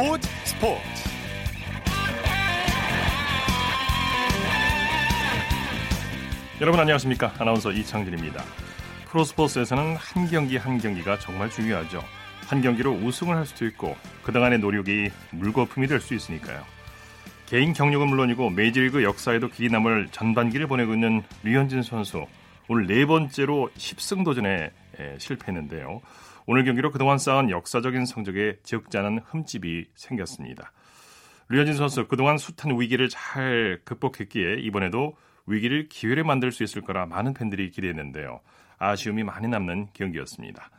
스포츠 스포츠. 여러분 안녕하십니까? 아나운서 이창진입니다. 프로스포츠에서는 한 경기 한 경기가 정말 중요하죠. 한 경기로 우승을 할 수도 있고 그동안의 노력이 물거품이 될 수 있으니까요. 개인 경력은 물론이고 메이저리그 역사에도 길이 남을 전반기를 보내고 있는 류현진 선수 오늘 네 번째로 10승 도전에 실패했는데요. 오늘 경기로 그동안 쌓은 역사적인 성적에 적잖은 흠집이 생겼습니다. 류현진 선수 그동안 숱한 위기를 잘 극복했기에 이번에도 위기를 기회를 만들 수 있을 거라 많은 팬들이 기대했는데요. 아쉬움이 많이 남는 경기였습니다.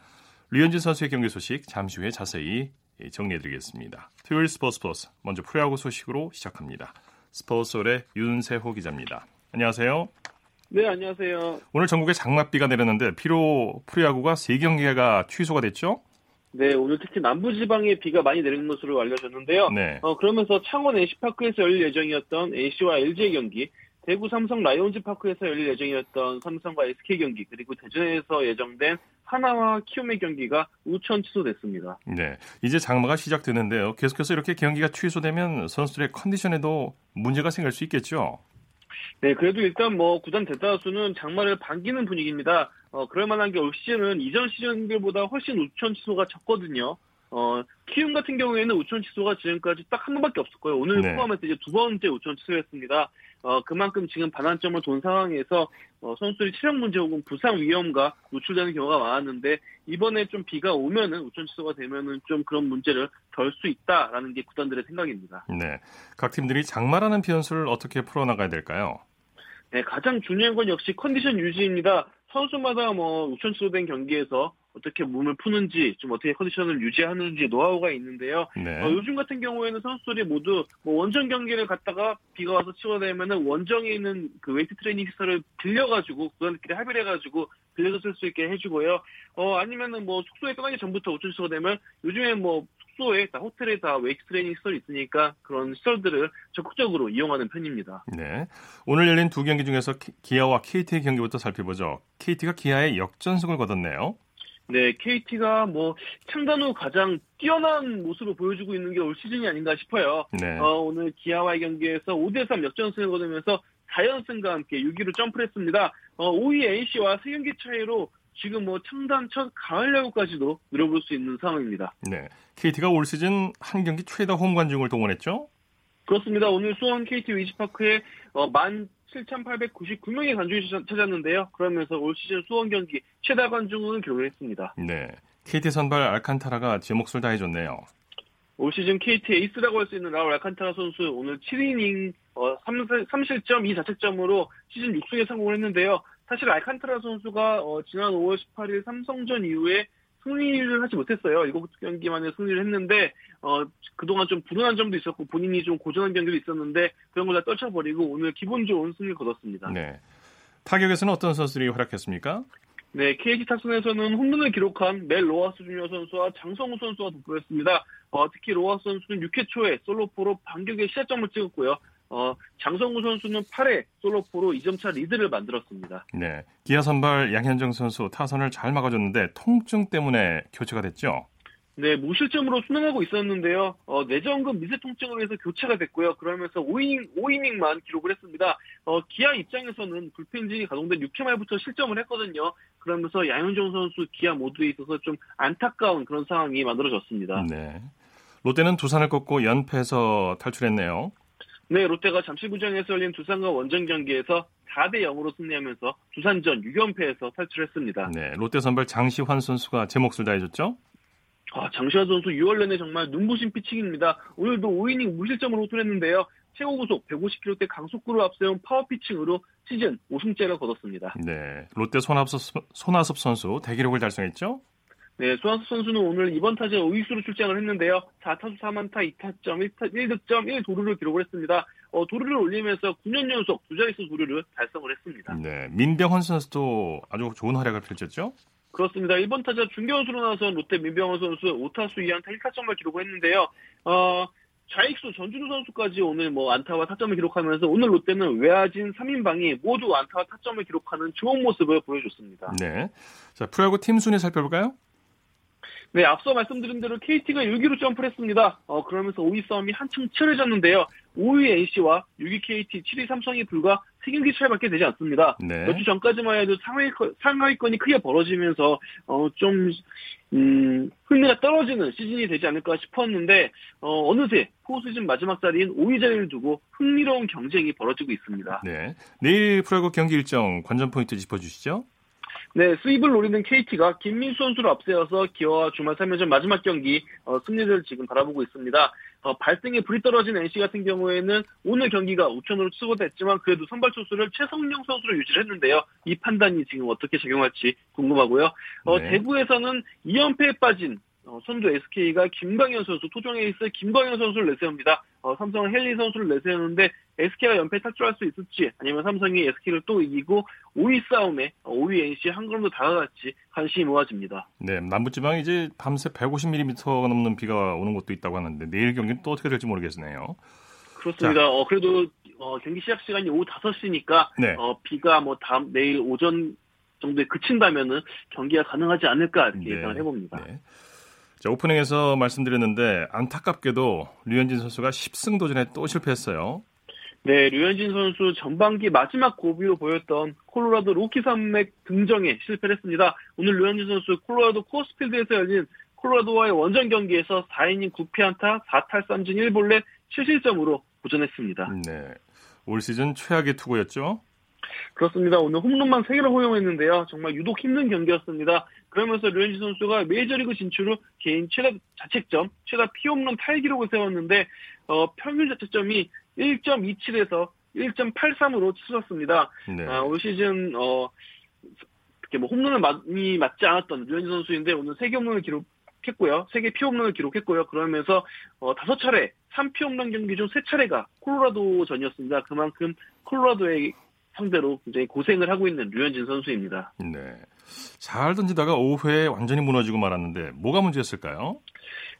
류현진 선수의 경기 소식 잠시 후에 자세히 정리해드리겠습니다. 토요일 스포츠 플러스 먼저 프로야구 소식으로 시작합니다. 스포츠홀의 윤세호 기자입니다. 안녕하세요. 네, 안녕하세요. 오늘 전국에 장맛비가 내렸는데 피로 프로야구가 3경기가 취소가 됐죠? 네, 오늘 특히 남부지방에 비가 많이 내리는 것으로 알려졌는데요. 네. 어, 그러면서 창원 NC파크에서 열릴 예정이었던 NC와 LG의 경기, 대구 삼성 라이온즈 파크에서 열릴 예정이었던 삼성과 SK 경기, 그리고 대전에서 예정된 하나와 키움의 경기가 우천 취소됐습니다. 네, 이제 장마가 시작되는데요. 계속해서 이렇게 경기가 취소되면 선수들의 컨디션에도 문제가 생길 수 있겠죠? 네, 그래도 일단 뭐 구단 대다수는 장마를 반기는 분위기입니다. 어, 그럴 만한 게 올 시즌은 이전 시즌들보다 훨씬 우천 취소가 적거든요. 어, 키움 같은 경우에는 우천 취소가 지금까지 딱 한 번밖에 없었고요. 오늘 네. 포함해서 이제 두 번째 우천 취소였습니다. 어, 그만큼 지금 반환점을 돈 상황에서 어, 선수들이 체력 문제 혹은 부상 위험과 노출되는 경우가 많았는데 이번에 좀 비가 오면은 우천 취소가 되면은 좀 그런 문제를 덜 수 있다라는 게 구단들의 생각입니다. 네, 각 팀들이 장마라는 변수를 어떻게 풀어나가야 될까요? 네, 가장 중요한 건 역시 컨디션 유지입니다. 선수마다 뭐 우천 취소된 경기에서 어떻게 몸을 푸는지 좀 어떻게 컨디션을 유지하는지 노하우가 있는데요. 네. 어, 요즘 같은 경우에는 선수들이 모두 뭐 원정 경기를 갔다가 비가 와서 취소되면은 원정에 있는 그 웨이트 트레이닝 시설을 빌려가지고 그들끼리 합의를 해가지고 빌려서 쓸 수 있게 해주고요. 어 아니면은 뭐 숙소에 떠나기 전부터 우천 취소가 되면 요즘에 뭐 숙소에 다 호텔에 다 웨이트 트레이닝 시설이 있으니까 그런 시설들을 적극적으로 이용하는 편입니다. 네. 오늘 열린 두 경기 중에서 기아와 KT의 경기부터 살펴보죠. KT가 기아에 역전승을 거뒀네요. 네, KT가 뭐 창단 후 가장 뛰어난 모습을 보여주고 있는 게 올 시즌이 아닌가 싶어요. 네. 어, 오늘 기아와의 경기에서 5대3 역전승을 거두면서 4연승과 함께 6위로 점프를 했습니다. 어, 5위 NC와 3경기 차이로 지금 뭐 창단 첫 가을 야구까지도 누려볼 수 있는 상황입니다. 네. KT가 올 시즌 한 경기 최다 홈 관중을 동원했죠? 그렇습니다. 오늘 수원 KT 위즈파크에 어, 17,899명의 관중이 찾았는데요. 그러면서 올 시즌 수원 경기 최다 관중을 기록했습니다. 네. KT 선발 알칸타라가 제 몫을 다해줬네요. 올 시즌 KT 에이스라고 할 수 있는 라울 알칸타라 선수 오늘 7이닝 어, 3, 3실점 2자책점으로 시즌 6승에 성공을 했는데요. 사실 알칸타라 선수가 어, 지난 5월 18일 삼성전 이후에 승리를 하지 못했어요. 7경기 만에 승리를 했는데 어, 그동안 좀 불운한 점도 있었고 본인이 좀 고전한 경기도 있었는데 그런 걸 다 떨쳐버리고 오늘 기분 좋은 승리를 거뒀습니다. 네. 타격에서는 어떤 선수들이 활약했습니까? 네, KT 타선에서는 홈런을 기록한 멜 로하스 주니어 선수와 장성우 선수가 돋보였습니다. 어, 특히 로하스 선수는 6회 초에 솔로포로 반격의 시작점을 찍었고요. 어, 장성우 선수는 8회 솔로포로 2점차 리드를 만들었습니다. 네. 기아 선발 양현정 선수 타선을 잘 막아줬는데 통증 때문에 교체가 됐죠? 네, 무실점으로 순항하고 있었는데요. 어, 내전근 미세 통증을 해서 교체가 됐고요. 그러면서 5이닝, 5이닝만 기록을 했습니다. 어, 기아 입장에서는 불펜진이 가동된 6회 말부터 실점을 했거든요. 그러면서 양현종 선수, 기아 모두에 있어서 좀 안타까운 그런 상황이 만들어졌습니다. 네. 롯데는 두산을 꺾고 연패에서 탈출했네요. 네, 롯데가 잠실구장에서 열린 두산과 원정 경기에서 4대 0으로 승리하면서 두산전 6연패에서 탈출했습니다. 네, 롯데 선발 장시환 선수가 제 몫을 다해줬죠? 아, 장시환 선수 6월 내내 정말 눈부신 피칭입니다. 오늘도 5이닝 무실점으로 호투했는데요. 최고 구속 150km대 강속구를 앞세운 파워 피칭으로 시즌 5승째를 거뒀습니다. 네, 롯데 손아섭, 손아섭 선수 대기록을 달성했죠? 네, 손아섭 선수는 오늘 이번 타자 우익수로 출장을 했는데요. 4타수 4만타 2타점 1타, 1득점 1도루를 기록을 했습니다. 어, 도루를 올리면서 9년 연속 두 자릿수 도루를 달성을 했습니다. 네, 민병헌 선수도 아주 좋은 활약을 펼쳤죠? 그렇습니다. 1번 타자 중견수로 나선 롯데 민병헌 선수 5타수 2안타 1타점을 기록을 했는데요. 어, 좌익수 전준우 선수까지 오늘 뭐 안타와 타점을 기록하면서 오늘 롯데는 외야진 3인방이 모두 안타와 타점을 기록하는 좋은 모습을 보여줬습니다. 네. 자, 프로야구 팀 순위 살펴볼까요? 네, 앞서 말씀드린 대로 KT가 6위로 점프를 했습니다. 어, 그러면서 5위 싸움이 한층 치열해졌는데요. 5위 NC와 6위 KT, 7위 삼성이 불과 3경기 차이밖에 되지 않습니다. 네. 몇주 전까지만 해도 상하위, 상하위권이 크게 벌어지면서 어, 좀 음, 흥미가 떨어지는 시즌이 되지 않을까 싶었는데 어, 느새 포시즌 마지막 자리인 5위 자리를 두고 흥미로운 경쟁이 벌어지고 있습니다. 네, 내일 프로야구 경기 일정 관전 포인트 짚어주시죠. 네, 수입을 노리는 KT가 김민수 선수를 앞세워서 기아와 주말 3연전 마지막 경기 어, 승리를 지금 바라보고 있습니다. 어, 발등에 불이 떨어진 NC 같은 경우에는 오늘 경기가 우천으로 취소됐지만 그래도 선발 투수를 최성령 선수를 유지를 했는데요. 이 판단이 지금 어떻게 적용할지 궁금하고요. 어, 네. 대구에서는 2연패에 빠진 어, 선두 SK가 김광현 선수, 토종 에이스 김광현 선수를 내세웁니다. 어, 삼성은 헨리 선수를 내세우는데 SK가 연패 탈출할 수 있을지 아니면 삼성이 SK를 또 이기고 5위 싸움에 5위 NC 한 걸음 더 다가갈지 관심이 모아집니다. 네, 남부지방 이제 밤새 150mm 넘는 비가 오는 곳도 있다고 하는데 내일 경기는 또 어떻게 될지 모르겠네요. 그렇습니다. 어, 그래도 어, 경기 시작 시간이 오후 5시니까 네. 어, 비가 뭐 다음 내일 오전 정도에 그친다면은 경기가 가능하지 않을까 이렇게 네. 예상을 해봅니다. 네. 자, 오프닝에서 말씀드렸는데 안타깝게도 류현진 선수가 10승 도전에 또 실패했어요. 네, 류현진 선수 전반기 마지막 고비로 보였던 콜로라도 로키 산맥 등정에 실패를 했습니다. 오늘 류현진 선수 콜로라도 쿠어스필드에서 열린 콜로라도와의 원정 경기에서 4이닝 9피안타 4탈삼진 1볼넷 7실점으로 고전했습니다. 네. 올 시즌 최악의 투구였죠? 그렇습니다. 오늘 홈런만 3개를 허용했는데요. 정말 유독 힘든 경기였습니다. 그러면서 류현진 선수가 메이저리그 진출 후 개인 최다 자책점, 최다 피홈런 타이기록을 세웠는데 어, 평균 자책점이 1.27에서 1.83으로 치솟았습니다. 네. 아, 올 시즌 어, 이렇게 뭐 홈런을 많이 맞지 않았던 류현진 선수인데 오늘 3개 홈런을 기록 했고요. 3개 피홈런을 기록했고요. 그러면서 어, 5차례 3피 홈런 경기 중 3차례가 콜로라도 전이었습니다. 그만큼 콜로라도의 상대로 굉장히 고생을 하고 있는 류현진 선수입니다. 네. 잘 던지다가 오후에 완전히 무너지고 말았는데 뭐가 문제였을까요?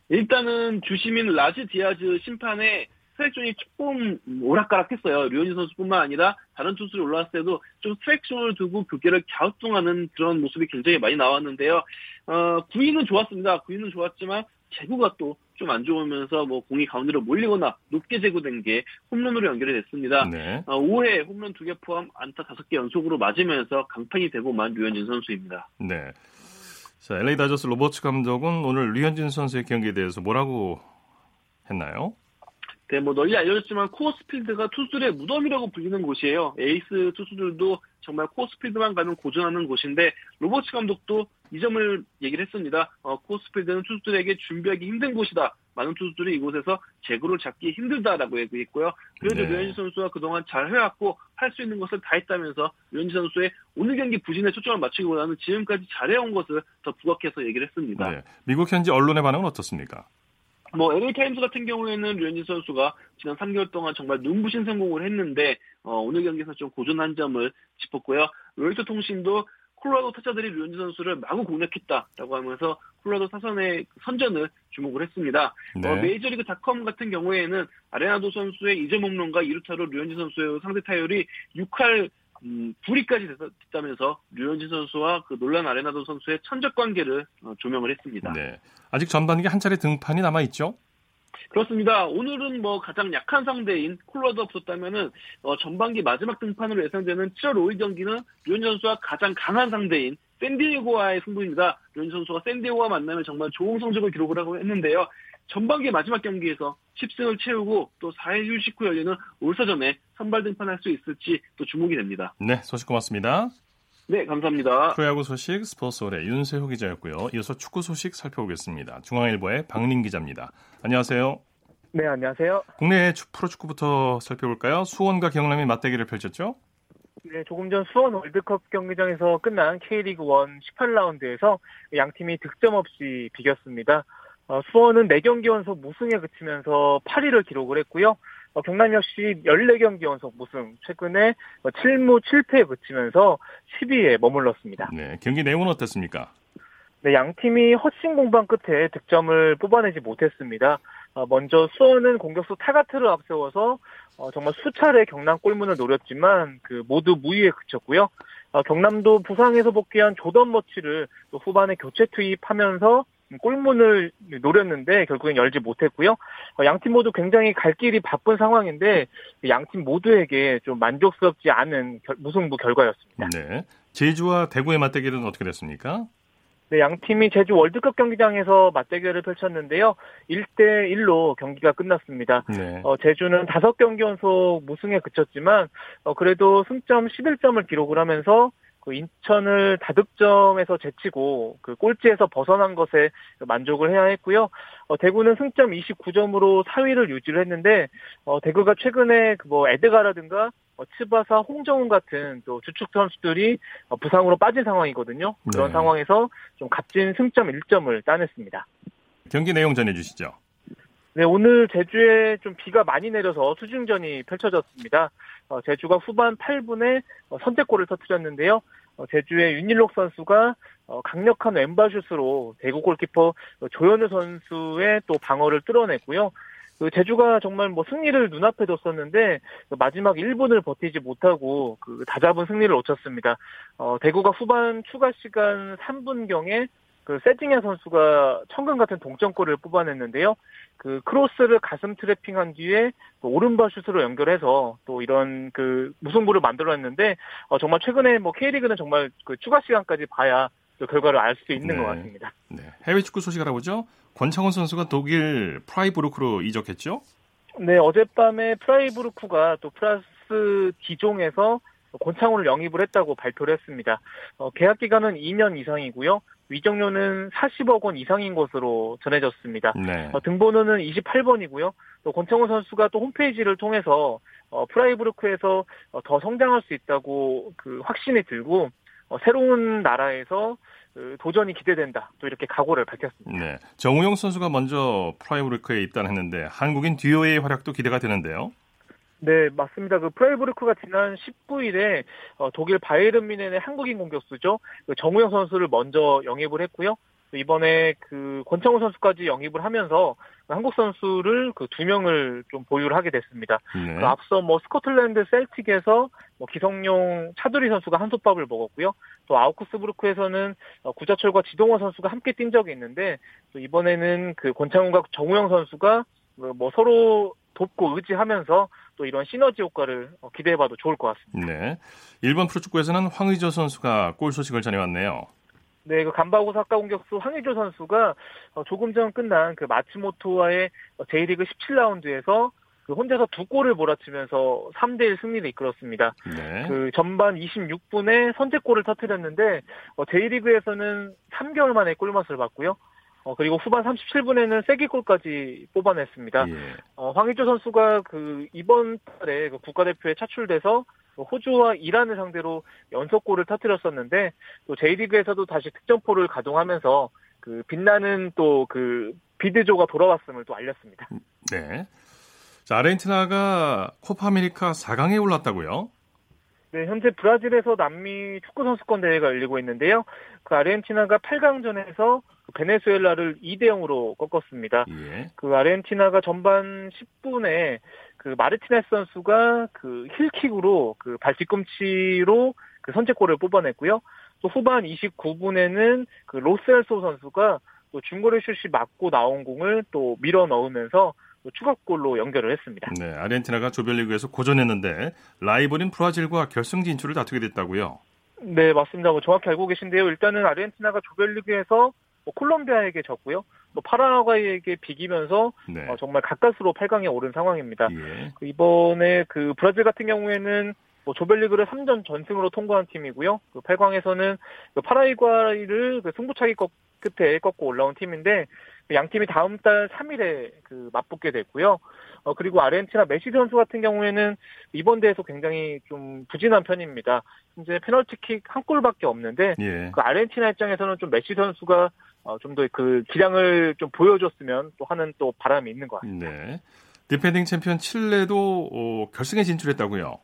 일단은 주심인 라즈 디아즈 심판의 스트라이크존이 조금 오락가락했어요. 류현진 선수뿐만 아니라 다른 투수들이 올라왔을 때도 좀 스트라이크존을 두고 고개를 갸우뚱하는 그런 모습이 굉장히 많이 나왔는데요. 어, 구위는 좋았습니다. 구위는 좋았지만 제구가 또 좀 안 좋으면서 뭐 공이 가운데로 몰리거나 높게 제구된 게 홈런으로 연결이 됐습니다. 네. 어, 5회 홈런 2개 포함 안타 5개 연속으로 맞으면서 강판이 되고 만 류현진 선수입니다. 네. 자, LA 다저스 로버츠 감독은 오늘 류현진 선수의 경기에 대해서 뭐라고 했나요? 네, 뭐 널리 알려졌지만 쿠어스필드가 투수들의 무덤이라고 불리는 곳이에요. 에이스 투수들도 정말 쿠어스필드만 가면 고전하는 곳인데 로버츠 감독도 이 점을 얘기를 했습니다. 어, 쿠어스필드는 투수들에게 준비하기 힘든 곳이다. 많은 투수들이 이곳에서 제구를 잡기 힘들다라고 얘기했고요. 그래도 네. 류현진 선수가 그동안 잘 해왔고 할 수 있는 것을 다 했다면서 류현진 선수의 오늘 경기 부진에 초점을 맞추기보다는 지금까지 잘해온 것을 더 부각해서 얘기를 했습니다. 네. 미국 현지 언론의 반응은 어떻습니까? 뭐 LA 타임즈 같은 경우에는 류현진 선수가 지난 3개월 동안 정말 눈부신 성공을 했는데 어, 오늘 경기에서 좀 고전한 점을 짚었고요. 로이터 통신도 콜로라도 타자들이 류현진 선수를 마구 공략했다라고 하면서 콜로라도 타선의 선전을 주목을 했습니다. 네. 어, 메이저리그 닷컴 같은 경우에는 아레나도 선수의 이점 홈런과 2루타로 류현진 선수의 상대 타율이 6할 음, 불이까지 됐다면서 류현진 선수와 그 놀란 아레나도 선수의 천적 관계를 어, 조명을 했습니다. 네. 아직 전반기 한 차례 등판이 남아 있죠? 그렇습니다. 오늘은 뭐 가장 약한 상대인 콜로라도 없었다면은 어, 전반기 마지막 등판으로 예상되는 7월 5일 경기는 류현진 선수와 가장 강한 상대인 샌디에고와의 승부입니다. 류현진 선수가 샌디에고와 만나면 정말 좋은 성적을 기록을 하고 했는데요. 전반기 마지막 경기에서 10승을 채우고 또 4일 휴식 후 열리는 올사전에 선발 등판할 수 있을지 또 주목이 됩니다. 네, 소식 고맙습니다. 네, 감사합니다. 프로야구 소식 스포츠홀의 윤세호 기자였고요. 이어서 축구 소식 살펴보겠습니다. 중앙일보의 박민 기자입니다. 안녕하세요. 네, 안녕하세요. 국내 프로축구부터 살펴볼까요? 수원과 경남이 맞대결을 펼쳤죠? 네, 조금 전 수원 월드컵 경기장에서 끝난 K리그 1 18라운드에서 양 팀이 득점 없이 비겼습니다. 어, 수원은 4경기 연속 무승에 그치면서 8위를 기록을 했고요. 어, 경남 역시 14경기 연속 무승, 최근에 7무 7패에 그치면서 10위에 머물렀습니다. 네, 경기 내용은 어땠습니까? 네, 양 팀이 헛신 공방 끝에 득점을 뽑아내지 못했습니다. 어, 먼저 수원은 공격수 타가트를 앞세워서 어, 정말 수차례 경남 골문을 노렸지만 그 모두 무위에 그쳤고요. 어, 경남도 부상에서 복귀한 조던 머치를 후반에 교체 투입하면서 골문을 노렸는데 결국엔 열지 못했고요. 어, 양팀 모두 굉장히 갈 길이 바쁜 상황인데 양팀 모두에게 좀 만족스럽지 않은 무승부 결과였습니다. 네. 제주와 대구의 맞대결은 어떻게 됐습니까? 네, 양 팀이 제주 월드컵 경기장에서 맞대결을 펼쳤는데요. 1대 1로 경기가 끝났습니다. 네. 어, 제주는 5경기 연속 무승에 그쳤지만 어, 그래도 승점 11점을 기록을 하면서 그 인천을 다득점에서 제치고 그 꼴찌에서 벗어난 것에 만족을 해야 했고요. 어, 대구는 승점 29점으로 4위를 유지를 했는데 어, 대구가 최근에 그 뭐 에드가라든가 어, 츠바사, 홍정훈 같은 또 주축 선수들이 어, 부상으로 빠진 상황이거든요. 그런 네. 상황에서 좀 값진 승점 1점을 따냈습니다. 경기 내용 전해주시죠. 네, 오늘 제주에 좀 비가 많이 내려서 수중전이 펼쳐졌습니다. 어, 제주가 후반 8분에 어, 선제골을 터뜨렸는데요. 어, 제주의 윤일록 선수가 어, 강력한 왼발슛으로 대구 골키퍼 조현우 선수의 또 방어를 뚫어냈고요. 그 제주가 정말 뭐 승리를 눈앞에 뒀었는데 그 마지막 1분을 버티지 못하고 그 다잡은 승리를 놓쳤습니다. 어, 대구가 후반 추가 시간 3분경에 그 세징야 선수가 천근 같은 동점골을 뽑아냈는데요. 그 크로스를 가슴 트래핑한 뒤에 오른발 슛으로 연결해서 또 이런 그 무승부를 만들어냈는데 어, 정말 최근에 뭐 K리그는 정말 그 추가 시간까지 봐야 또 결과를 알 수 있는 네. 것 같습니다. 네. 해외 축구 소식 알아보죠. 권창훈 선수가 독일 프라이부르크로 이적했죠? 네, 어젯밤에 프라이부르크가 또 프랑스 디종에서 권창훈을 영입을 했다고 발표를 했습니다. 어, 계약 기간은 2년 이상이고요. 이적료는 40억 원 이상인 것으로 전해졌습니다. 네. 어, 등번호는 28번이고요. 또 권창훈 선수가 또 홈페이지를 통해서 어, 프라이부르크에서 어, 더 성장할 수 있다고 그 확신이 들고 어, 새로운 나라에서 그 도전이 기대된다. 또 이렇게 각오를 밝혔습니다. 네. 정우영 선수가 먼저 프라이부르크에 입단했는데 한국인 듀오의 활약도 기대가 되는데요. 네, 맞습니다. 그 프라이부르크가 지난 19일에 어, 독일 바이에른 미넨의 한국인 공격수죠. 그 정우영 선수를 먼저 영입을 했고요. 이번에 그 권창훈 선수까지 영입을 하면서 한국 선수를 그 두 명을 좀 보유를 하게 됐습니다. 네. 그 앞서 뭐 스코틀랜드 셀틱에서 뭐 기성용 차두리 선수가 한솥밥을 먹었고요. 또 아우크스부르크에서는 어, 구자철과 지동원 선수가 함께 뛴 적이 있는데 또 이번에는 그 권창훈과 정우영 선수가 그뭐 서로 돕고 의지하면서 또 이런 시너지 효과를 어, 기대해봐도 좋을 것 같습니다. 네. 일본 프로축구에서는 황의조 선수가 골 소식을 전해왔네요. 네, 그 간바고 사카 공격수 황의조 선수가 어, 조금 전 끝난 그 마츠모토와의 J리그 17라운드에서 그 혼자서 두 골을 몰아치면서 3대1 승리를 이끌었습니다. 네. 그 전반 26분에 선제골을 터뜨렸는데 J리그에서는 3개월 만에 골맛을 봤고요. 어, 그리고 후반 37분에는 세기골까지 뽑아냈습니다. 예. 어, 황의조 선수가 그 이번 달에 그 국가대표에 차출돼서 호주와 이란을 상대로 연속골을 터뜨렸었는데 또 J리그에서도 다시 득점포를 가동하면서 그 빛나는 또 그 빛의조가 돌아왔음을 또 알렸습니다. 네. 자, 아르헨티나가 코파 아메리카 4강에 올랐다고요? 네, 현재 브라질에서 남미 축구 선수권 대회가 열리고 있는데요. 그 아르헨티나가 8강전에서 그 베네수엘라를 2대 0으로 꺾었습니다. 예. 그 아르헨티나가 전반 10분에 그 마르티네스 선수가 그 힐킥으로 그 발 뒤꿈치로 그 선제골을 뽑아냈고요. 또 후반 29분에는 그 로셀소 선수가 또 중거리 슛이 맞고 나온 공을 또 밀어 넣으면서 추가골로 연결을 했습니다. 네, 아르헨티나가 조별리그에서 고전했는데 라이벌인 브라질과 결승 진출을 다투게 됐다고요? 네, 맞습니다. 뭐 정확히 알고 계신데요. 일단은 아르헨티나가 조별리그에서 뭐 콜롬비아에게 졌고요. 또 파라과이에게 비기면서 네. 어, 정말 가까스로 8강에 오른 상황입니다. 예. 그 이번에 그 브라질 같은 경우에는 뭐 조별리그를 3전 전승으로 통과한 팀이고요. 그 8강에서는 그 파라과이를 그 승부차기 끝에 꺾고 올라온 팀인데 그양 팀이 다음 달 3일에 그 맞붙게 됐고요. 어, 그리고 아르헨티나 메시 선수 같은 경우에는 이번 대회에서 굉장히 좀 부진한 편입니다. 이제 페널티킥 한 골밖에 없는데 예. 그 아르헨티나 입장에서는 좀 메시 선수가 어, 좀 더 그 기량을 좀 보여줬으면 또 하는 또 바람이 있는 것 같습니다. 네. 디펜딩 챔피언 칠레도 어, 결승에 진출했다고요?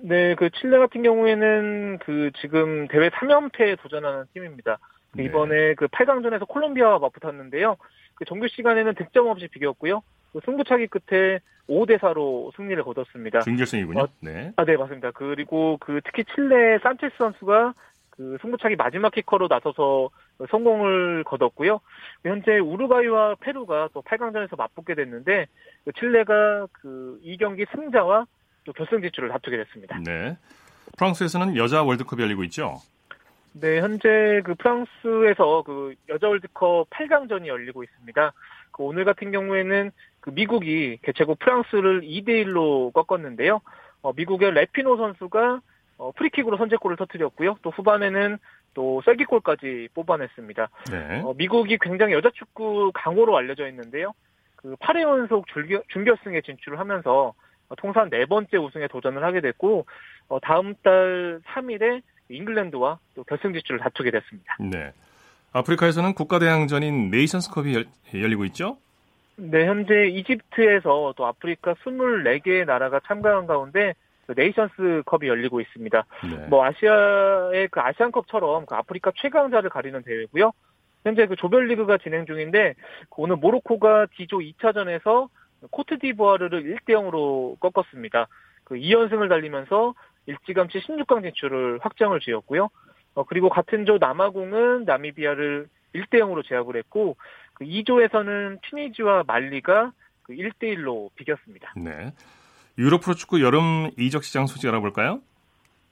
네, 그 칠레 같은 경우에는 그 지금 대회 3연패에 도전하는 팀입니다. 그 네. 이번에 그 8강전에서 콜롬비아와 맞붙었는데요. 그 정규 시간에는 득점 없이 비겼고요. 그 승부차기 끝에 5대 4로 승리를 거뒀습니다. 준결승이군요. 어, 네. 아, 네, 맞습니다. 그리고 그 특히 칠레 산체스 선수가 그 승부차기 마지막 키커로 나서서 성공을 거뒀고요. 현재 우루과이와 페루가 또 8강전에서 맞붙게 됐는데 칠레가 그 2경기 승자와 또 결승 진출을 다투게 됐습니다. 네. 프랑스에서는 여자 월드컵이 열리고 있죠. 네, 현재 그 프랑스에서 그 여자 월드컵 8강전이 열리고 있습니다. 그 오늘 같은 경우에는 그 미국이 개최국 프랑스를 2대 1로 꺾었는데요. 어, 미국의 레피노 선수가 어, 프리킥으로 선제골을 터뜨렸고요. 또 후반에는 또 쐐기골까지 뽑아냈습니다. 네. 어, 미국이 굉장히 여자 축구 강호로 알려져 있는데요. 그 8회 연속 준결, 준결승에 진출을 하면서 통산 네 번째 우승에 도전을 하게 됐고 어, 다음 달 3일에 잉글랜드와 또 결승 진출을 다투게 됐습니다. 네. 아프리카에서는 국가대항전인 네이션스컵이 열, 열리고 있죠? 네, 현재 이집트에서 또 아프리카 24개의 나라가 참가한 가운데 그 네이션스 컵이 열리고 있습니다. 네. 뭐 아시아의 그 아시안컵처럼 그 아프리카 최강자를 가리는 대회고요. 현재 그 조별리그가 진행 중인데 오늘 모로코가 D조 2차전에서 코트디부아르를 1대 0으로 꺾었습니다. 그 2연승을 달리면서 일찌감치 16강 진출을 확정을 지었고요. 어, 그리고 같은 조 남아공은 나미비아를 1대 0으로 제압을 했고 그 2조에서는 튀니지와 말리가 그 1대 1로 비겼습니다. 네. 유럽 프로축구 여름 이적 시장 소식 알아볼까요?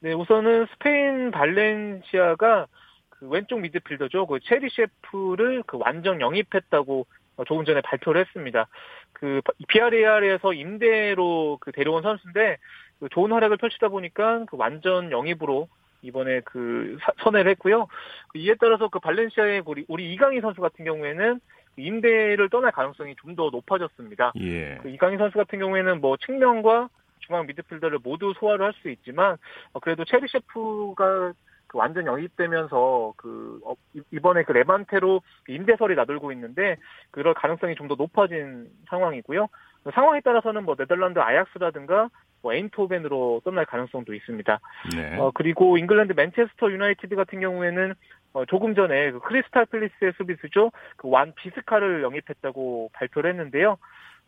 네, 우선은 스페인 발렌시아가 그 왼쪽 미드필더죠. 그 체리 셰프를 그 완전 영입했다고 조금 전에 발표를 했습니다. 그 비아레알에서 임대로 그 데려온 선수인데 그 좋은 활약을 펼치다 보니까 그 완전 영입으로 이번에 그 선회를 했고요. 그 이에 따라서 그 발렌시아의 우리, 우리 이강인 선수 같은 경우에는 그 임대를 떠날 가능성이 좀 더 높아졌습니다. 예. 그 이강인 선수 같은 경우에는 뭐 측면과 중앙 미드필더를 모두 소화를 할 수 있지만 어, 그래도 체리 셰프가 그 완전 영입되면서 그 어, 이번에 그 레반테로 임대설이 나돌고 있는데 그럴 가능성이 좀 더 높아진 상황이고요. 그 상황에 따라서는 뭐 네덜란드 아약스라든가 뭐 에인토벤으로 떠날 가능성도 있습니다. 네. 어, 그리고 잉글랜드 맨체스터 유나이티드 같은 경우에는 어, 조금 전에 그 크리스탈 팰리스의 수비수죠. 그 완 비사카를 영입했다고 발표를 했는데요.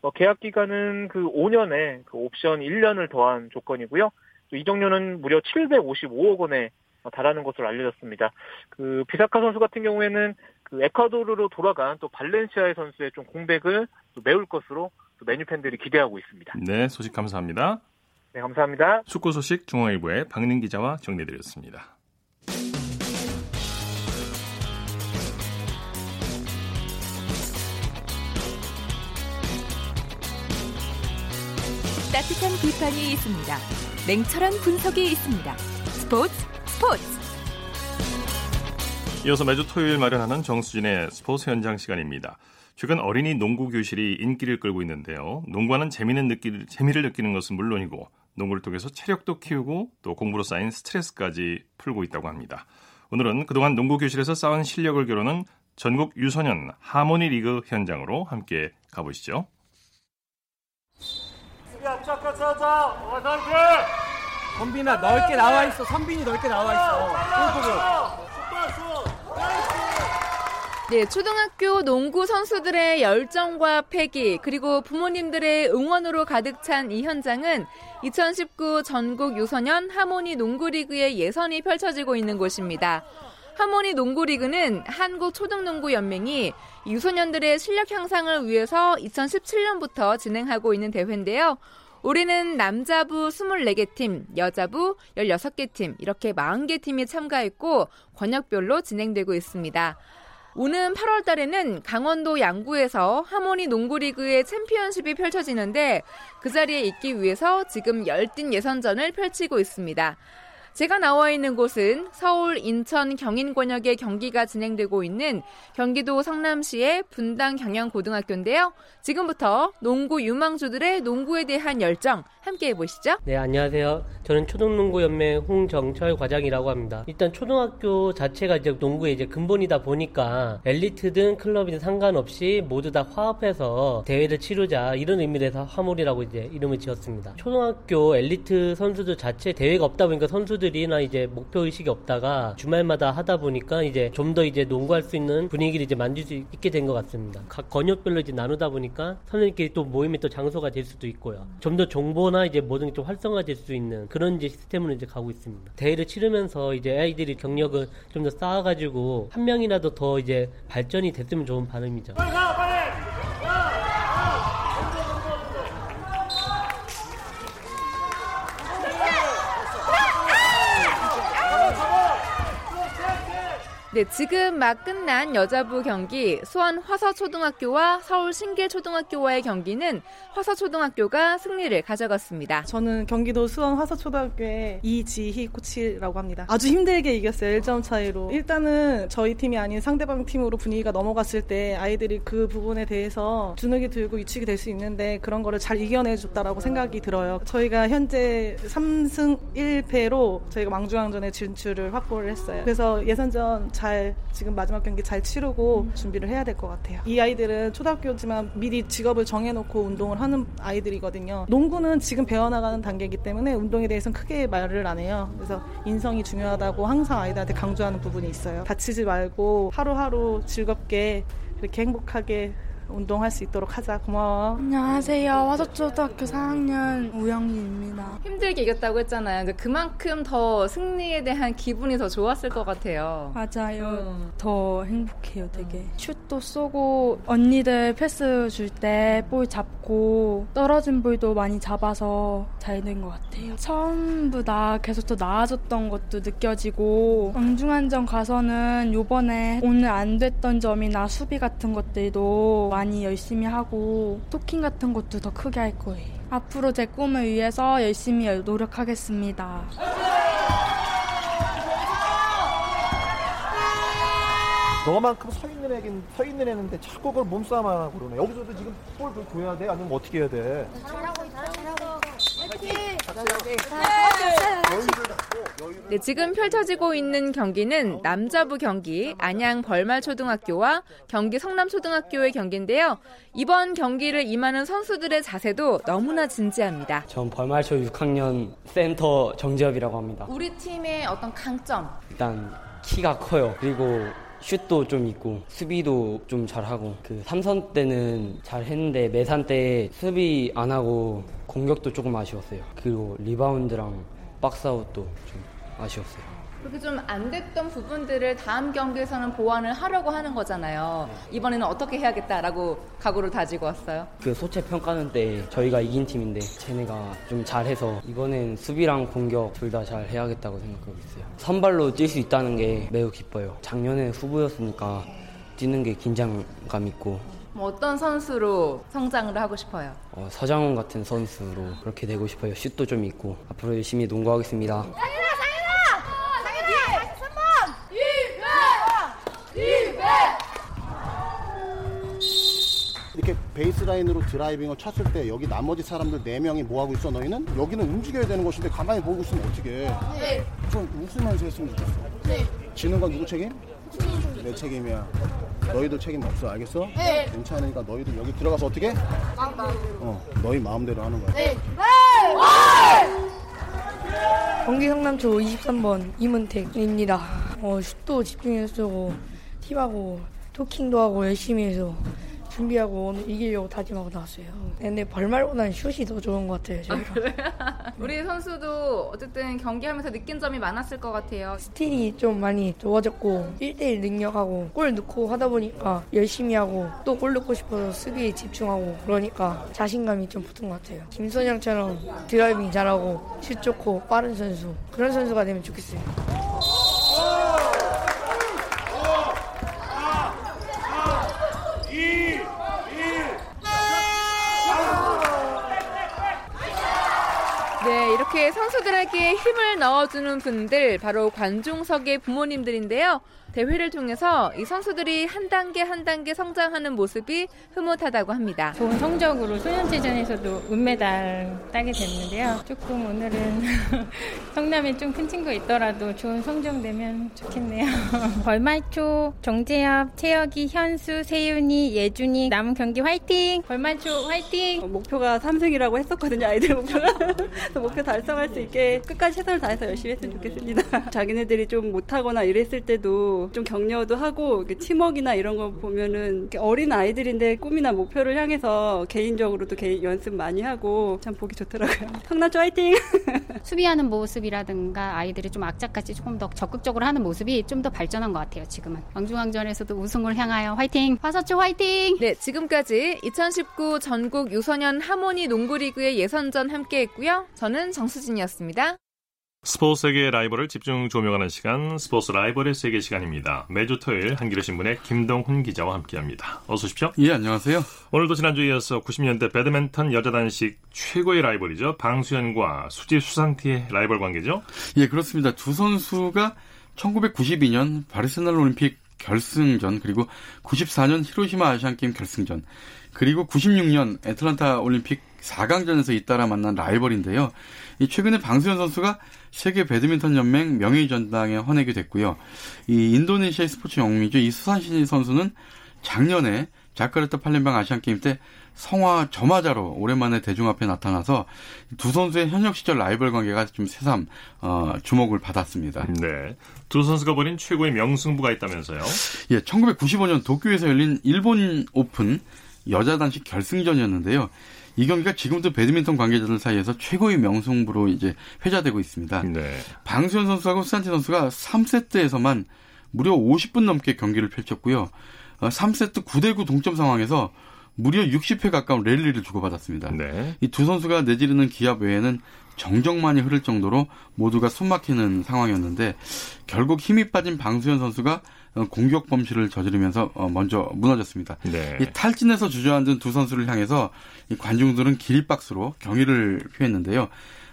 어, 계약 기간은 그 5년에 그 옵션 1년을 더한 조건이고요. 이적료는 무려 755억 원에 달하는 것으로 알려졌습니다. 그 비사카 선수 같은 경우에는 그 에콰도르로 돌아간 또 발렌시아의 선수의 좀 공백을 또 메울 것으로 또 메뉴 팬들이 기대하고 있습니다. 네, 소식 감사합니다. 네, 감사합니다. 축구 소식 중앙일보의 박민 기자와 정리해드렸습니다. 따뜻한 비판이 있습니다. 냉철한 분석이 있습니다. 스포츠 스포츠 이어서 매주 토요일 마련하는 정수진의 스포츠 현장 시간입니다. 최근 어린이 농구 교실이 인기를 끌고 있는데요. 농구하는 재미는 느끼, 재미를 느끼는 것은 물론이고 농구를 통해서 체력도 키우고 또 공부로 쌓인 스트레스까지 풀고 있다고 합니다. 오늘은 그동안 농구 교실에서 쌓은 실력을 겨루는 전국 유소년 하모니 리그 현장으로 함께 가보시죠. 선빈아 넓게 나와 있어. 선빈이 넓게 나와 있어. 네, 초등학교 농구 선수들의 열정과 패기, 그리고 부모님들의 응원으로 가득 찬 이 현장은 2019 전국 유소년 하모니 농구리그의 예선이 펼쳐지고 있는 곳입니다. 하모니 농구리그는 한국초등농구연맹이 유소년들의 실력 향상을 위해서 2017년부터 진행하고 있는 대회인데요. 올해는 남자부 24개 팀, 여자부 16개 팀, 이렇게 40개 팀이 참가했고 권역별로 진행되고 있습니다. 오는 8월 달에는 강원도 양구에서 하모니 농구리그의 챔피언십이 펼쳐지는데 그 자리에 있기 위해서 지금 열띤 예선전을 펼치고 있습니다. 제가 나와 있는 곳은 서울, 인천, 경인 권역의 경기가 진행되고 있는 경기도 성남시의 분당 경영고등학교인데요. 지금부터 농구 유망주들의 농구에 대한 열정 함께 해보시죠. 네, 안녕하세요. 저는 초등농구연맹 홍정철 과장이라고 합니다. 일단 초등학교 자체가 이제 농구의 이제 근본이다 보니까 엘리트든 클럽이든 상관없이 모두 다 화합해서 대회를 치르자 이런 의미에서 화물이라고 이제 이름을 지었습니다. 초등학교 엘리트 선수들 자체 대회가 없다 보니까 선수들 선수들이나 이제 목표 의식이 없다가 주말마다 하다 보니까 이제 좀 더 이제 농구할 수 있는 분위기를 이제 만들 수 있게 된 것 같습니다. 각 권역별로 이제 나누다 보니까 선생님끼리 또 모임의 또 장소가 될 수도 있고요. 좀 더 정보나 이제 모든 게 좀 활성화될 수 있는 그런 이제 시스템으로 이제 가고 있습니다. 대회를 치르면서 이제 아이들이 경력을 좀 더 쌓아가지고 한 명이라도 더 이제 발전이 됐으면 좋은 바람이죠. 빨리 가, 빨리! 네, 지금 막 끝난 여자부 경기 수원 화서초등학교와 서울 신길초등학교와의 경기는 화서초등학교가 승리를 가져갔습니다. 저는 경기도 수원 화서초등학교의 이지희 코치라고 합니다. 아주 힘들게 이겼어요. 1점 차이로. 일단은 저희 팀이 아닌 상대방 팀으로 분위기가 넘어갔을 때 아이들이 그 부분에 대해서 주눅이 들고 위축이 될 수 있는데 그런 거를 잘 이겨내줬다라고 생각이 들어요. 저희가 현재 3승 1패로 저희가 망중왕전에 진출을 확보를 했어요. 그래서 예선전 잘 지금 마지막 경기 잘 치르고 준비를 해야 될 것 같아요. 이 아이들은 초등학교지만 미리 직업을 정해놓고 운동을 하는 아이들이거든요. 농구는 지금 배워나가는 단계이기 때문에 운동에 대해서는 크게 말을 안 해요. 그래서 인성이 중요하다고 항상 아이들한테 강조하는 부분이 있어요. 다치지 말고 하루하루 즐겁게 이렇게 행복하게 운동할 수 있도록 하자. 고마워. 안녕하세요. 화서초등학교 4학년 우영희입니다. 힘들게 이겼다고 했잖아요. 그러니까 그만큼 더 승리에 대한 기분이 더 좋았을 것 같아요. 맞아요. 음. 더 행복해요, 되게. 음. 슛도 쏘고 언니들 패스 줄 때 볼 잡고 떨어진 볼도 많이 잡아서 잘 된 것 같아요. 처음보다 계속 더 나아졌던 것도 느껴지고 왕중한전 가서는 요번에 오늘 안 됐던 점이나 수비 같은 것들도 많이 열심히 하고 토킹 같은 것도 더 크게 할 거예요. 앞으로 제 꿈을 위해서 열심히 노력하겠습니다. 너만큼 서 있는 애긴 서 있는 애는데 자꾸 그걸 몸싸움 하고 그러네. 여기서도 지금 볼 줘야 돼? 아니면 어떻게 해야 돼? 잘하고. 네, 지금 펼쳐지고 있는 경기는 남자부 경기 안양 벌말초등학교와 경기 성남초등학교의 경기인데요. 이번 경기를 임하는 선수들의 자세도 너무나 진지합니다. 전 벌말초 6학년 센터 정재엽이라고 합니다. 우리 팀의 어떤 강점? 일단 키가 커요. 그리고 슛도 좀 있고 수비도 좀 잘하고 그 삼선 때는 잘했는데 매산 때 수비 안 하고 공격도 조금 아쉬웠어요. 그리고 리바운드랑 박스아웃도 좀 아쉬웠어요. 그렇게 좀 안 됐던 부분들을 다음 경기에서는 보완을 하려고 하는 거잖아요. 이번에는 어떻게 해야겠다라고 각오를 다지고 왔어요? 그 소체 평가전 때 저희가 이긴 팀인데 쟤네가 좀 잘해서 이번엔 수비랑 공격 둘 다 잘 해야겠다고 생각하고 있어요. 선발로 뛸 수 있다는 게 매우 기뻐요. 작년에 후보였으니까 뛰는 게 긴장감 있고 뭐 어떤 선수로 성장을 하고 싶어요? 어, 서장훈 같은 선수로 그렇게 되고 싶어요. 슛도 좀 있고 앞으로 열심히 농구하겠습니다. 이렇게 베이스라인으로 드라이빙을 쳤을 때 여기 나머지 사람들 4명이 뭐하고 있어 너희는? 여기는 움직여야 되는 것인데 가만히 보고 있으면 어떻게 네. 좀 웃으면서 했으면 좋겠어 네. 지는 건 누구 책임? 내 책임이야 너희도 책임 없어. 알겠어? 네. 괜찮으니까 너희도 여기 들어가서 어떻게? 어 너희 마음대로 하는 거야. 네. 경기 성남초 23번 이문택입니다. 어, 슛도 집중해서 쏘고 팁하고 토킹도 하고 열심히 해서 준비하고 오늘 이기려고 다짐하고 나왔어요. 근데 벌 말보다는 슛이 더 좋은 것 같아요. 저희가. 아, 우리 선수도 어쨌든 경기하면서 느낀 점이 많았을 것 같아요. 스틸이 좀 많이 좋아졌고 1대1 능력하고 골 넣고 하다 보니까 열심히 하고 또 골 넣고 싶어서 수비에 집중하고 그러니까 자신감이 좀 붙은 것 같아요. 김선영처럼 드라이빙 잘하고 슛 좋고 빠른 선수 그런 선수가 되면 좋겠어요. 네, 선수들에게 힘을 넣어주는 분들 바로 관중석의 부모님들인데요. 대회를 통해서 이 선수들이 한 단계 한 단계 성장하는 모습이 흐뭇하다고 합니다. 좋은 성적으로 소년체전에서도 은메달 따게 됐는데요. 조금 오늘은 성남에 좀 큰 친구 있더라도 좋은 성적 내면 좋겠네요. 벌말초, 정재엽, 채혁이, 현수, 세윤이, 예준이 남은 경기 화이팅! 벌말초 화이팅! 목표가 3승이라고 했었거든요. 아이들 목표가. 목표 달성 할 수 있게 끝까지 최선을 다해서 열심히 했으면 좋겠습니다. 자기네들이 좀 못하거나 이랬을 때도 좀 격려도 하고 팀워크나 이런 거 보면은 어린 아이들인데 꿈이나 목표를 향해서 개인적으로도 개인 연습 많이 하고 참 보기 좋더라고요. 성남초 화이팅! 수비하는 모습이라든가 아이들이 좀 악착같이 조금 더 적극적으로 하는 모습이 좀 더 발전한 것 같아요, 지금은. 왕중왕전에서도 우승을 향하여 화이팅! 화서초 화이팅! 네, 지금까지 2019 전국 유소년 하모니 농구리그의 예선전 함께 했고요. 저는 정수진 이었습니다. 스포츠 세계의 라이벌을 집중 조명하는 시간 스포츠 라이벌의 세계 시간입니다. 매주 토요일 한겨레 신문의 김동훈 기자와 함께합니다. 어서 오십시오. 예, 안녕하세요. 오늘도 지난주에 이어서 90년대 배드민턴 여자 단식 최고의 라이벌이죠. 방수현과 수지 수산티의 라이벌 관계죠. 예, 그렇습니다. 두 선수가 1992년 바르셀로나 올림픽 결승전 그리고 94년 히로시마 아시안게임 결승전 그리고 96년 애틀란타 올림픽 4강전에서 잇따라 만난 라이벌인데요. 이 최근에 방수현 선수가 세계 배드민턴 연맹 명예의 전당에 헌액이 됐고요. 이 인도네시아의 스포츠 영웅이죠. 이 수산티 선수는 작년에 자카르타 팔렘방 아시안 게임 때 성화 점화자로 오랜만에 대중 앞에 나타나서 두 선수의 현역 시절 라이벌 관계가 좀 새삼 어, 주목을 받았습니다. 네, 두 선수가 벌인 최고의 명승부가 있다면서요? 예, 1995년 도쿄에서 열린 일본 오픈 여자 단식 결승전이었는데요. 이 경기가 지금도 배드민턴 관계자들 사이에서 최고의 명승부로 이제 회자되고 있습니다. 네. 방수현 선수하고 수산티 선수가 3세트에서만 무려 50분 넘게 경기를 펼쳤고요. 3세트 어, 9대9 동점 상황에서 무려 60회 가까운 랠리를 주고받았습니다. 네. 이두 선수가 내지르는 기합 외에는 정적만이 흐를 정도로 모두가 숨막히는 상황이었는데 결국 힘이 빠진 방수현 선수가 어, 공격 범실을 저지르면서 어, 먼저 무너졌습니다. 네. 이 탈진에서 주저앉은 두 선수를 향해서 이 관중들은 기립박수로 경의를 표했는데요.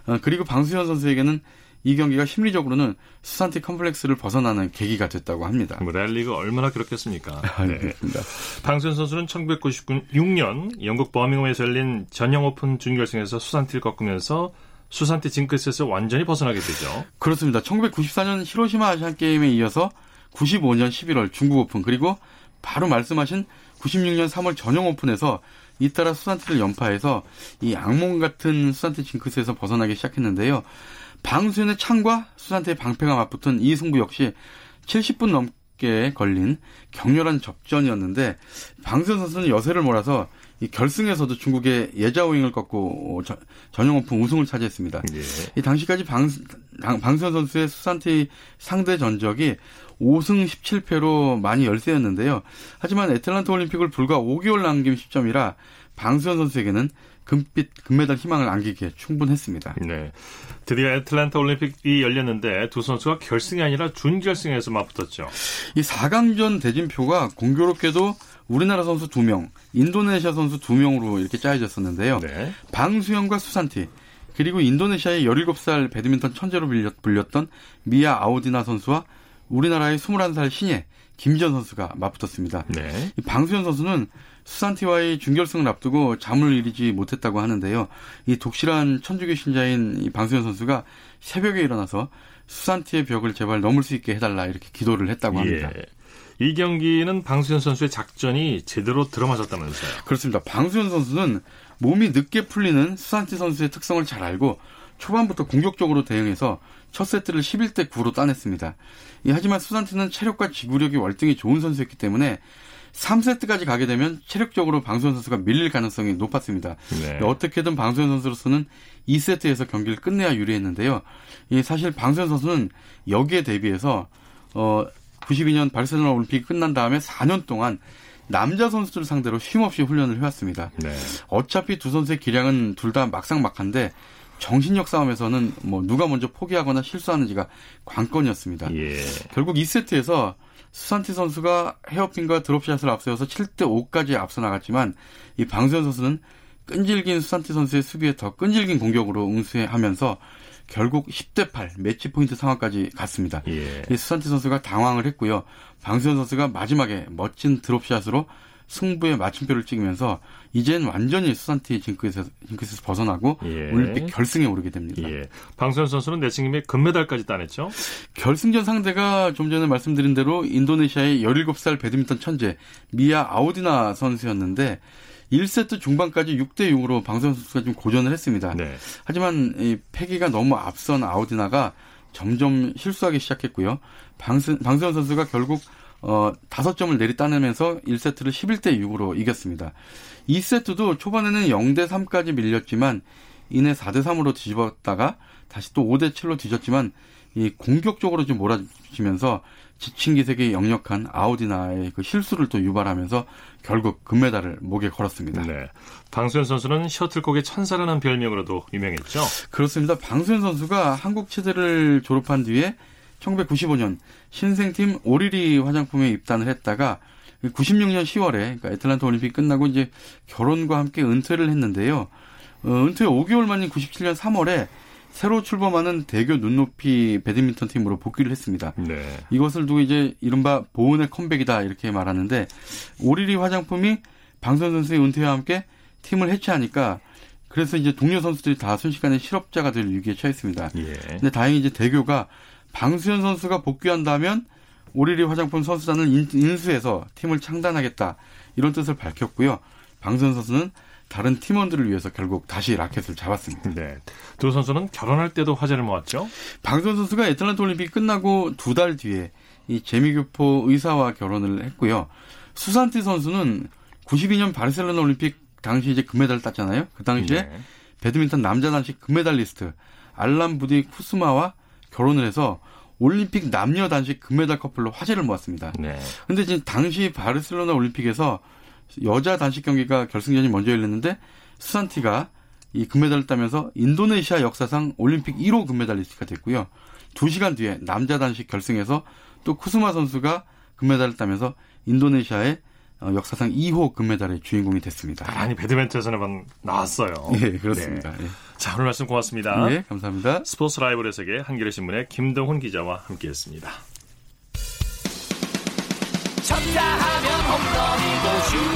어, 그리고 방수현 선수에게는 이 경기가 심리적으로는 수산티 컴플렉스를 벗어나는 계기가 됐다고 합니다. 뭐 랠리가 얼마나 그렇겠습니까? 아, 네. 그렇습니다. 방수현 선수는 1996년 영국 버밍엄에서 열린 전영 오픈 준결승에서 수산티를 꺾으면서 수산티 징크스에서 완전히 벗어나게 되죠. 그렇습니다. 1994년 히로시마 아시안 게임에 이어서 95년 11월 중국 오픈 그리고 바로 말씀하신 96년 3월 전용 오픈에서 잇따라 수산티를 연파해서 이 악몽 같은 수산티 징크스에서 벗어나기 시작했는데요. 방수현의 창과 수산티의 방패가 맞붙은 이 승부 역시 70분 넘게 걸린 격렬한 접전이었는데 방수현 선수는 여세를 몰아서 이 결승에서도 중국의 예자오잉을 꺾고 저, 전용 오픈 우승을 차지했습니다. 예. 이 당시까지 방, 방수현 선수의 수산티 상대 전적이 5승 17패로 많이 열세였는데요. 하지만 애틀란타 올림픽을 불과 5개월 남긴 시점이라 방수현 선수에게는 금빛 금메달 희망을 안기기에 충분했습니다. 네. 드디어 애틀란타 올림픽이 열렸는데 두 선수가 결승이 아니라 준결승에서 맞붙었죠. 이 4강전 대진표가 공교롭게도 우리나라 선수 2명, 인도네시아 선수 2명으로 이렇게 짜여졌었는데요. 네. 방수현과 수산티, 그리고 인도네시아의 17살 배드민턴 천재로 불렸 던 미아 아우디나 선수와 우리나라의 21살 신예 김지현 선수가 맞붙었습니다. 네. 방수현 선수는 수산티와의 준결승을 앞두고 잠을 이루지 못했다고 하는데요. 이 독실한 천주교 신자인 이 방수현 선수가 새벽에 일어나서 수산티의 벽을 제발 넘을 수 있게 해달라 이렇게 기도를 했다고 합니다. 예. 이 경기는 방수현 선수의 작전이 제대로 들어맞았다면서요. 그렇습니다. 방수현 선수는 몸이 늦게 풀리는 수산티 선수의 특성을 잘 알고 초반부터 공격적으로 대응해서 첫 세트를 11대 9로 따냈습니다. 예, 하지만 수산티는 체력과 지구력이 월등히 좋은 선수였기 때문에 3세트까지 가게 되면 체력적으로 방수현 선수가 밀릴 가능성이 높았습니다. 네. 어떻게든 방수현 선수로서는 2세트에서 경기를 끝내야 유리했는데요. 예, 사실 방수현 선수는 여기에 대비해서 어 92년 바르셀로나 올림픽이 끝난 다음에 4년 동안 남자 선수들 상대로 쉼없이 훈련을 해왔습니다. 네. 어차피 두 선수의 기량은 둘 다 막상막한데 정신력 싸움에서는 뭐 누가 먼저 포기하거나 실수하는지가 관건이었습니다. 예. 결국 2세트에서 수산티 선수가 헤어핀과 드롭샷을 앞세워서 7대 5까지 앞서 나갔지만 이 방수현 선수는 끈질긴 수산티 선수의 수비에 더 끈질긴 공격으로 응수하면서 결국 10대 8 매치 포인트 상황까지 갔습니다. 예. 이 수산티 선수가 당황을 했고요. 방수현 선수가 마지막에 멋진 드롭샷으로 승부의 마침표를 찍으면서 이젠 완전히 수산티 징크에서, 징크에서 벗어나고 예. 올림픽 결승에 오르게 됩니다. 예. 방수현 선수는 내승임에 금메달까지 따냈죠? 결승전 상대가 좀 전에 말씀드린 대로 인도네시아의 17살 배드민턴 천재 미아 아우디나 선수였는데 1세트 중반까지 6대 6으로 방선 선수가 좀 고전을 했습니다. 네. 하지만 이 패기가 너무 앞선 아우디나가 점점 실수하기 시작했고요. 방선, 방선 선수가 결국 어, 5점을 내리 따내면서 1세트를 11대 6으로 이겼습니다. 2세트도 초반에는 0대 3까지 밀렸지만 이내 4대 3으로 뒤집었다가 다시 또 5대 7로 뒤졌지만 이 공격적으로 좀 몰아치면서 지친 기색이 역력한 아우디나의 그 실수를 또 유발하면서 결국 금메달을 목에 걸었습니다. 네. 방수현 선수는 셔틀콕의 천사라는 별명으로도 유명했죠. 그렇습니다. 방수현 선수가 한국 체대를 졸업한 뒤에 1995년 신생팀 오리리 화장품에 입단을 했다가 96년 10월에 그러니까 애틀란타 올림픽 끝나고 이제 결혼과 함께 은퇴를 했는데요. 어, 은퇴 5개월 만인 97년 3월에 새로 출범하는 대교 눈높이 배드민턴 팀으로 복귀를 했습니다. 네. 이것을 두고 이제 이른바 보은의 컴백이다 이렇게 말하는데 오리리 화장품이 방선 선수의 은퇴와 함께 팀을 해체하니까 그래서 이제 동료 선수들이 다 순식간에 실업자가 될 위기에 처했습니다. 예. 근데 다행히 이제 대교가 방수현 선수가 복귀한다면 오리리 화장품 선수단을 인수해서 팀을 창단하겠다 이런 뜻을 밝혔고요. 방수현 선수는 다른 팀원들을 위해서 결국 다시 라켓을 잡았습니다. 네. 두 선수는 결혼할 때도 화제를 모았죠. 방선 선수가 애틀란타 올림픽 끝나고 두 달 뒤에 이 재미교포 의사와 결혼을 했고요. 수산티 선수는 92년 바르셀로나 올림픽 당시 이제 금메달을 땄잖아요. 그 당시에 네. 배드민턴 남자 단식 금메달리스트 알람 부디 쿠스마와 결혼을 해서 올림픽 남녀 단식 금메달 커플로 화제를 모았습니다. 네. 근데 지금 당시 바르셀로나 올림픽에서 여자 단식 경기가 결승전이 먼저 열렸는데 수산티가 이 금메달을 따면서 인도네시아 역사상 올림픽 1호 금메달리스트가 됐고요. 2시간 뒤에 남자 단식 결승에서 또 쿠스마 선수가 금메달을 따면서 인도네시아의 어, 역사상 2호 금메달의 주인공이 됐습니다. 아니 배드민턴에서는 나왔어요. 예, 그렇습니다. 네. 예. 자, 오늘 말씀 고맙습니다. 네, 감사합니다. 스포츠 라이브의 세계 한겨레 신문의 김동훈 기자와 함께했습니다. 쳤다 하면 홈런이고 슛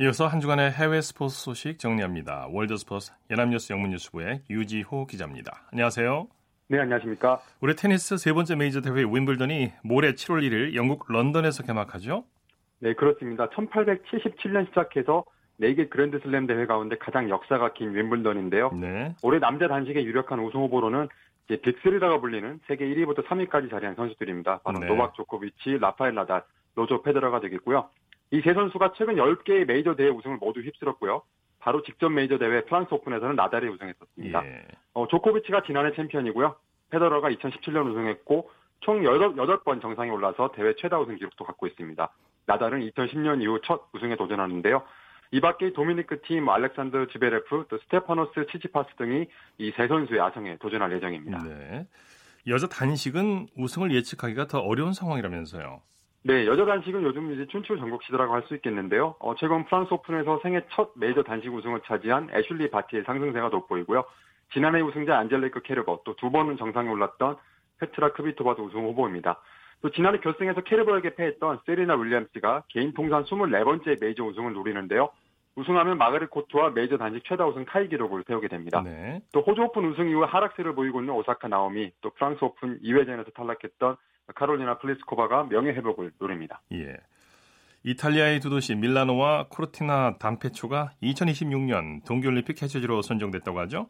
이어서 한 주간의 해외 스포츠 소식 정리합니다. 월드스포츠 연합뉴스 영문뉴스부의 유지호 기자입니다. 안녕하세요. 네, 안녕하십니까. 올해 테니스 세 번째 메이저 대회 윈블던이 모레 7월 1일 영국 런던에서 개막하죠? 네, 그렇습니다. 1877년 시작해서 4개 그랜드슬램 대회 가운데 가장 역사가 긴 윈블던인데요. 네. 올해 남자 단식의 유력한 우승 후보로는 이제 빅3라고 불리는 세계 1위부터 3위까지 자리한 선수들입니다. 바로 네. 노박 조코비치, 라파엘 나달, 로저 페데러가 되겠고요. 이 세 선수가 최근 10개의 메이저 대회 우승을 모두 휩쓸었고요. 바로 직전 메이저 대회 프랑스 오픈에서는 나달이 우승했었습니다. 예. 어, 조코비치가 지난해 챔피언이고요. 페더러가 2017년 우승했고 총 8, 8번 정상에 올라서 대회 최다 우승 기록도 갖고 있습니다. 나달은 2010년 이후 첫 우승에 도전하는데요. 이 밖에 도미니크 팀, 알렉산더 즈베레프, 또 스테파노스 치치파스 등이 이 세 선수의 아성에 도전할 예정입니다. 네. 여자 단식은 우승을 예측하기가 더 어려운 상황이라면서요. 네, 여자 단식은 요즘 이제 춘추 전국 시대라고 할 수 있겠는데요. 어, 최근 프랑스 오픈에서 생애 첫 메이저 단식 우승을 차지한 애슐리 바티의 상승세가 돋보이고요. 지난해 우승자 안젤리크 케르버, 또 두 번은 정상에 올랐던 페트라 크비토바도 우승 후보입니다. 또 지난해 결승에서 케르버에게 패했던 세리나 윌리엄스가 개인 통산 24번째 메이저 우승을 노리는데요. 우승하면 마가렛 코트와 메이저 단식 최다 우승 타이 기록을 세우게 됩니다. 네. 또 호주 오픈 우승 이후 하락세를 보이고 있는 오사카 나오미, 또 프랑스 오픈 2회전에서 탈락했던 카롤리나 플리스코바가 명예 회복을 노립니다. 예. 이탈리아의 두 도시 밀라노와 코르티나 담페초가 2026년 동계올림픽 개최지로 선정됐다고 하죠?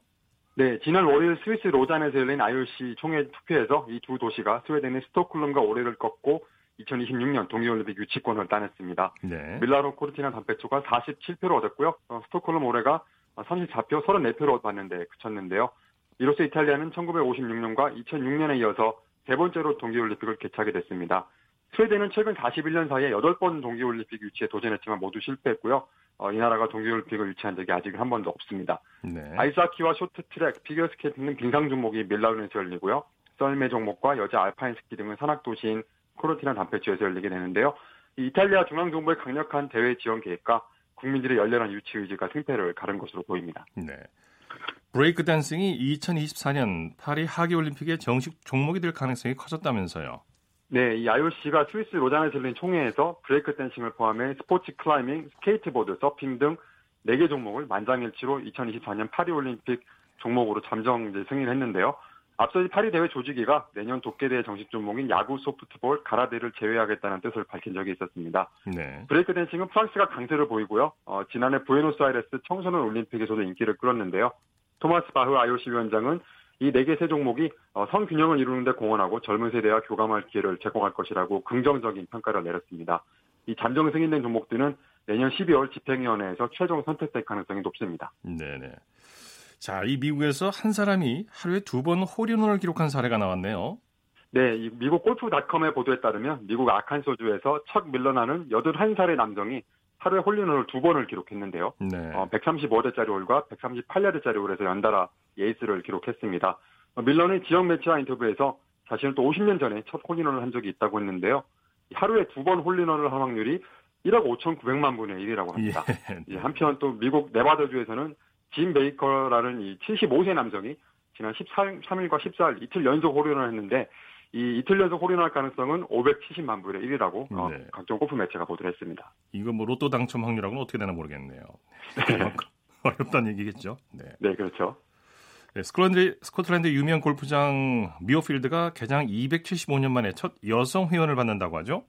네, 지난 월요일 스위스 로잔에서 열린 IOC 총회 투표에서 이 두 도시가 스웨덴의 스톡홀름과 올해를 꺾고 2026년 동계올림픽 유치권을 따냈습니다. 네. 밀라노 코르티나 단페초가 47표를 얻었고요. 어, 스톡홀름 올해가 34표, 34표로 받는데 그쳤는데요. 이로써 이탈리아는 1956년과 2006년에 이어서 세 번째로 동계올림픽을 개최하게 됐습니다. 스웨덴은 최근 41년 사이에 8번 동계올림픽 유치에 도전했지만 모두 실패했고요. 어, 이 나라가 동계올림픽을 유치한 적이 아직 한 번도 없습니다. 네. 아이스하키와 쇼트트랙, 피겨스케이팅 등 빙상 종목이 밀라노에서 열리고요. 썰매 종목과 여자 알파인 스키 등은 산악 도시인 코르티나 담페초에서 열리게 되는데요. 이탈리아 중앙정부의 강력한 대회 지원 계획과 국민들의 열렬한 유치 의지가 승패를 가른 것으로 보입니다. 네. 브레이크 댄싱이 2024년 파리 하계 올림픽의 정식 종목이 될 가능성이 커졌다면서요. 네, 이 IOC가 스위스 로잔에서 열린 총회에서 브레이크 댄싱을 포함해 스포츠 클라이밍, 스케이트보드, 서핑 등 4개 종목을 만장일치로 2024년 파리 올림픽 종목으로 잠정 승인을 했는데요. 앞서 파리 대회 조직위가 내년 도쿄대회 정식 종목인 야구, 소프트볼, 가라데를 제외하겠다는 뜻을 밝힌 적이 있었습니다. 네. 브레이크 댄싱은 프랑스가 강세를 보이고요. 어, 지난해 부에노스아이레스 청소년 올림픽에서도 인기를 끌었는데요. 토마스 바흐 IOC 위원장은 이 네 개 세 종목이 어, 성균형을 이루는데 공헌하고 젊은 세대와 교감할 기회를 제공할 것이라고 긍정적인 평가를 내렸습니다. 이 잠정 승인된 종목들은 내년 12월 집행위원회에서 최종 선택될 가능성이 높습니다. 네네. 자, 이 미국에서 한 사람이 하루에 두 번 홀인원을 기록한 사례가 나왔네요. 네, 이 미국 골프닷컴의 보도에 따르면 미국 아칸소주에서 척 밀러나는 81살의 남성이 하루에 홀인원을 두 번을 기록했는데요. 네. 어, 135대짜리 홀과 138야드짜리 홀에서 연달아 예이스를 기록했습니다. 어, 밀러는 지역 매체와 인터뷰에서 자신은 또 50년 전에 첫 홀인원을 한 적이 있다고 했는데요. 하루에 두 번 홀인원을 한 확률이 1억 5,900만 분의 1이라고 합니다. 예. 한편 또 미국 네바다주에서는 짐 베이커라는 이 75세 남성이 지난 13일과 14일 이틀 연속 홀인원을 했는데 이 이틀 연속 홀인할 가능성은 570만 분의 1이라고 어, 네. 어, 각종 골프 매체가 보도를 했습니다. 이거 뭐 로또 당첨 확률하고는 어떻게 되나 모르겠네요. 네. 어렵다는 얘기겠죠. 네, 네 그렇죠. 네, 스코틀랜드, 스코틀랜드 유명 골프장 뮤어필드가 개장 275년 만에 첫 여성 회원을 받는다고 하죠?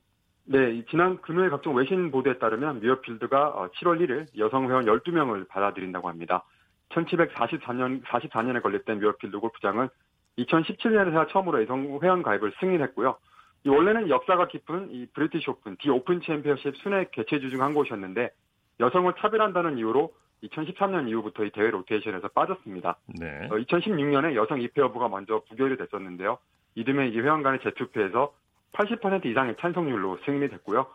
네, 지난 금요일 각종 외신 보도에 따르면 뮤어필드가 7월 어, 1일 여성 회원 12명을 받아들인다고 합니다. 1744년 44년에 건립된 뮤어필드 골프장은 2017년에 처음으로 여성 회원 가입을 승인했고요. 이 원래는 역사가 깊은 이 브리티시 오픈, 디 오픈 챔피언십 순회 개최지 중 한 곳이었는데 여성을 차별한다는 이유로 2013년 이후부터 이 대회 로테이션에서 빠졌습니다. 네. 어, 2016년에 여성 입회 여부가 먼저 부결이 됐었는데요. 이듬해 이 회원 간의 재투표에서 80% 이상의 찬성률로 승인이 됐고요.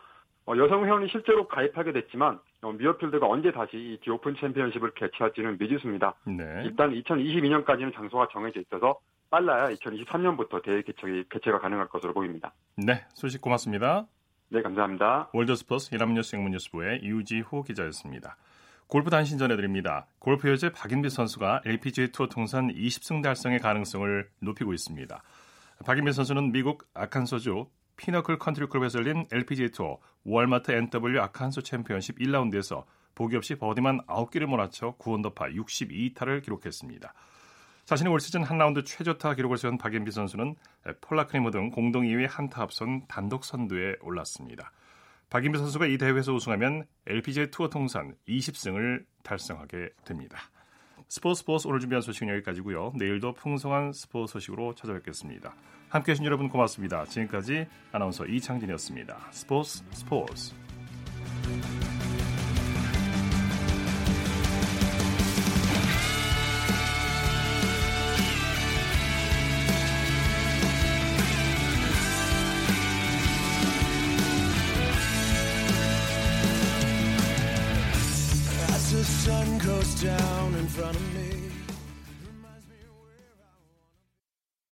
어, 여성 회원이 실제로 가입하게 됐지만 어, 미어필드가 언제 다시 이 디오픈 챔피언십을 개최할지는 미지수입니다. 네. 일단 2022년까지는 장소가 정해져 있어서 빨라야 2023년부터 대회 개최, 개최가 가능할 것으로 보입니다. 네, 소식 고맙습니다. 네, 감사합니다. 월드스포츠 연합뉴스 영문뉴스부의 유지호 기자였습니다. 골프 단신 전해드립니다. 골프 여제 박인비 선수가 LPGA 투어 통산 20승 달성의 가능성을 높이고 있습니다. 박인비 선수는 미국 아칸소주 피너클 컨트리 클럽에서 열린 LPGA 투어 월마트 NW 아칸소 챔피언십 1라운드에서 보기 없이 버디만 9개를 몰아쳐 9언더파 62타를 기록했습니다. 자신의 올 시즌 한 라운드 최저타 기록을 세운 박인비 선수는 폴라크니모 등 공동 2위 한타 앞선 단독 선두에 올랐습니다. 박인비 선수가 이 대회에서 우승하면 LPGA 투어 통산 20승을 달성하게 됩니다. 스포츠 스포츠 오늘 준비한 소식은 여기까지고요. 내일도 풍성한 스포츠 소식으로 찾아뵙겠습니다. 함께해 주신 여러분 고맙습니다. 지금까지 아나운서 이창진이었습니다. 스포츠 스포츠